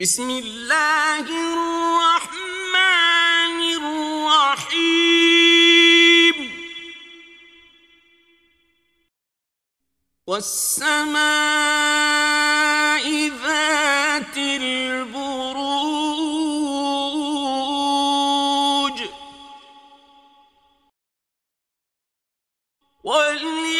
بسم الله الرحمن الرحيم. والسماء ذات البروج. واليوم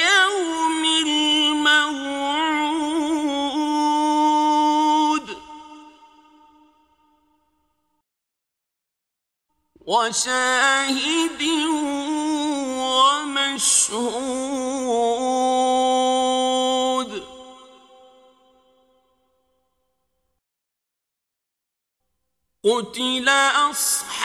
وشاهد ومشهود. قتل أصحاب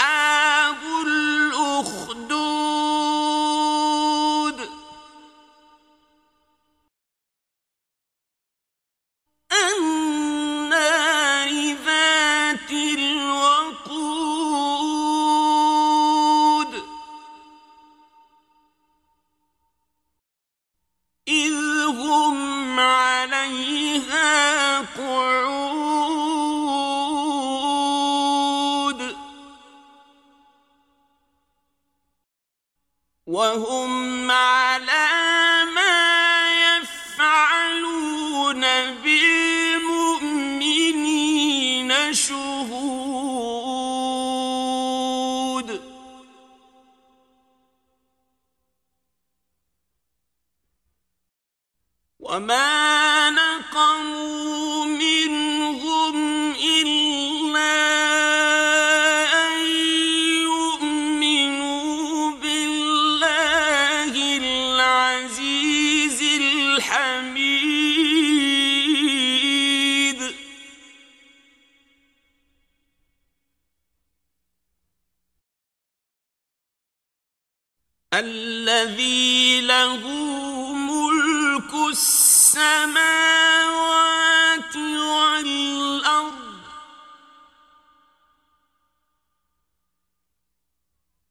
وهم على ما يفعلون بالمؤمنين شهود. وما الحميد الذي له ملك السماوات والأرض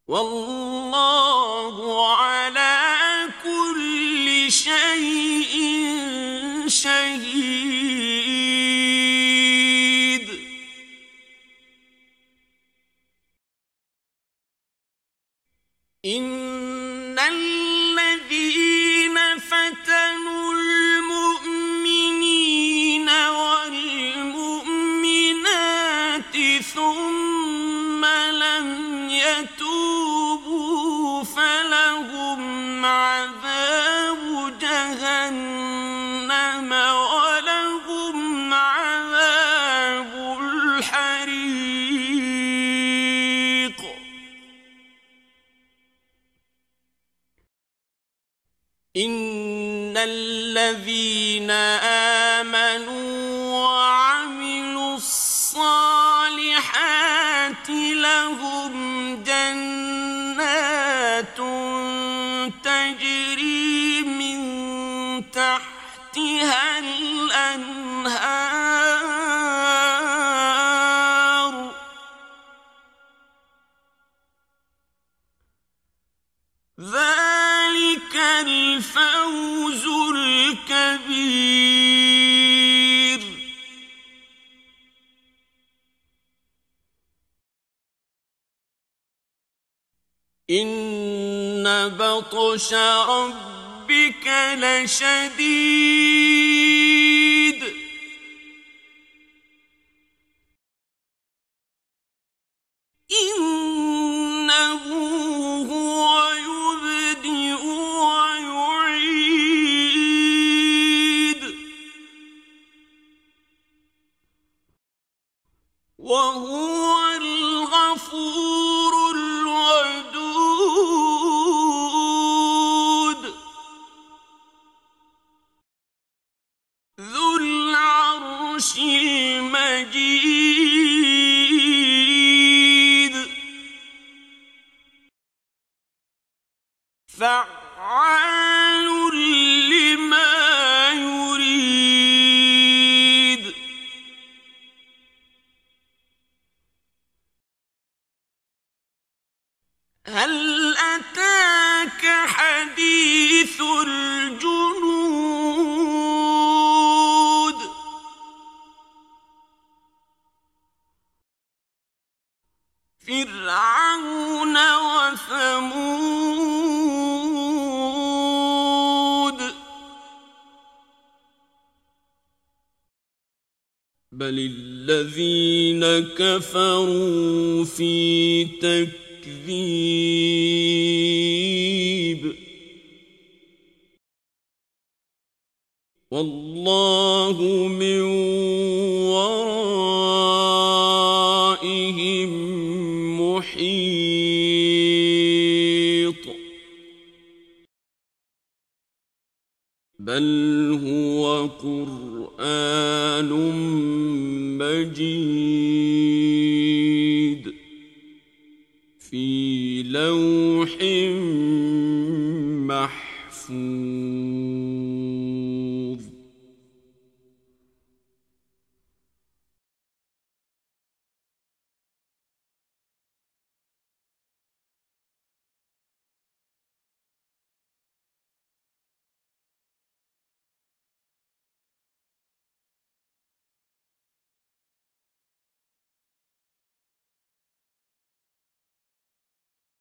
والله إن إن الذين آمنوا وعملوا الصالحات لهم الفوز الكبير. إن بطش ربك لشديد. وهو الغفور الودود. ذو العرش المجيد. فعال هل أتاك حديث الجنود؟ فرعون وثمود. بل الذين كفروا في تكذيب والله من ورائهم محيط. بل هو قرآن مجيد. لوح محفوظ.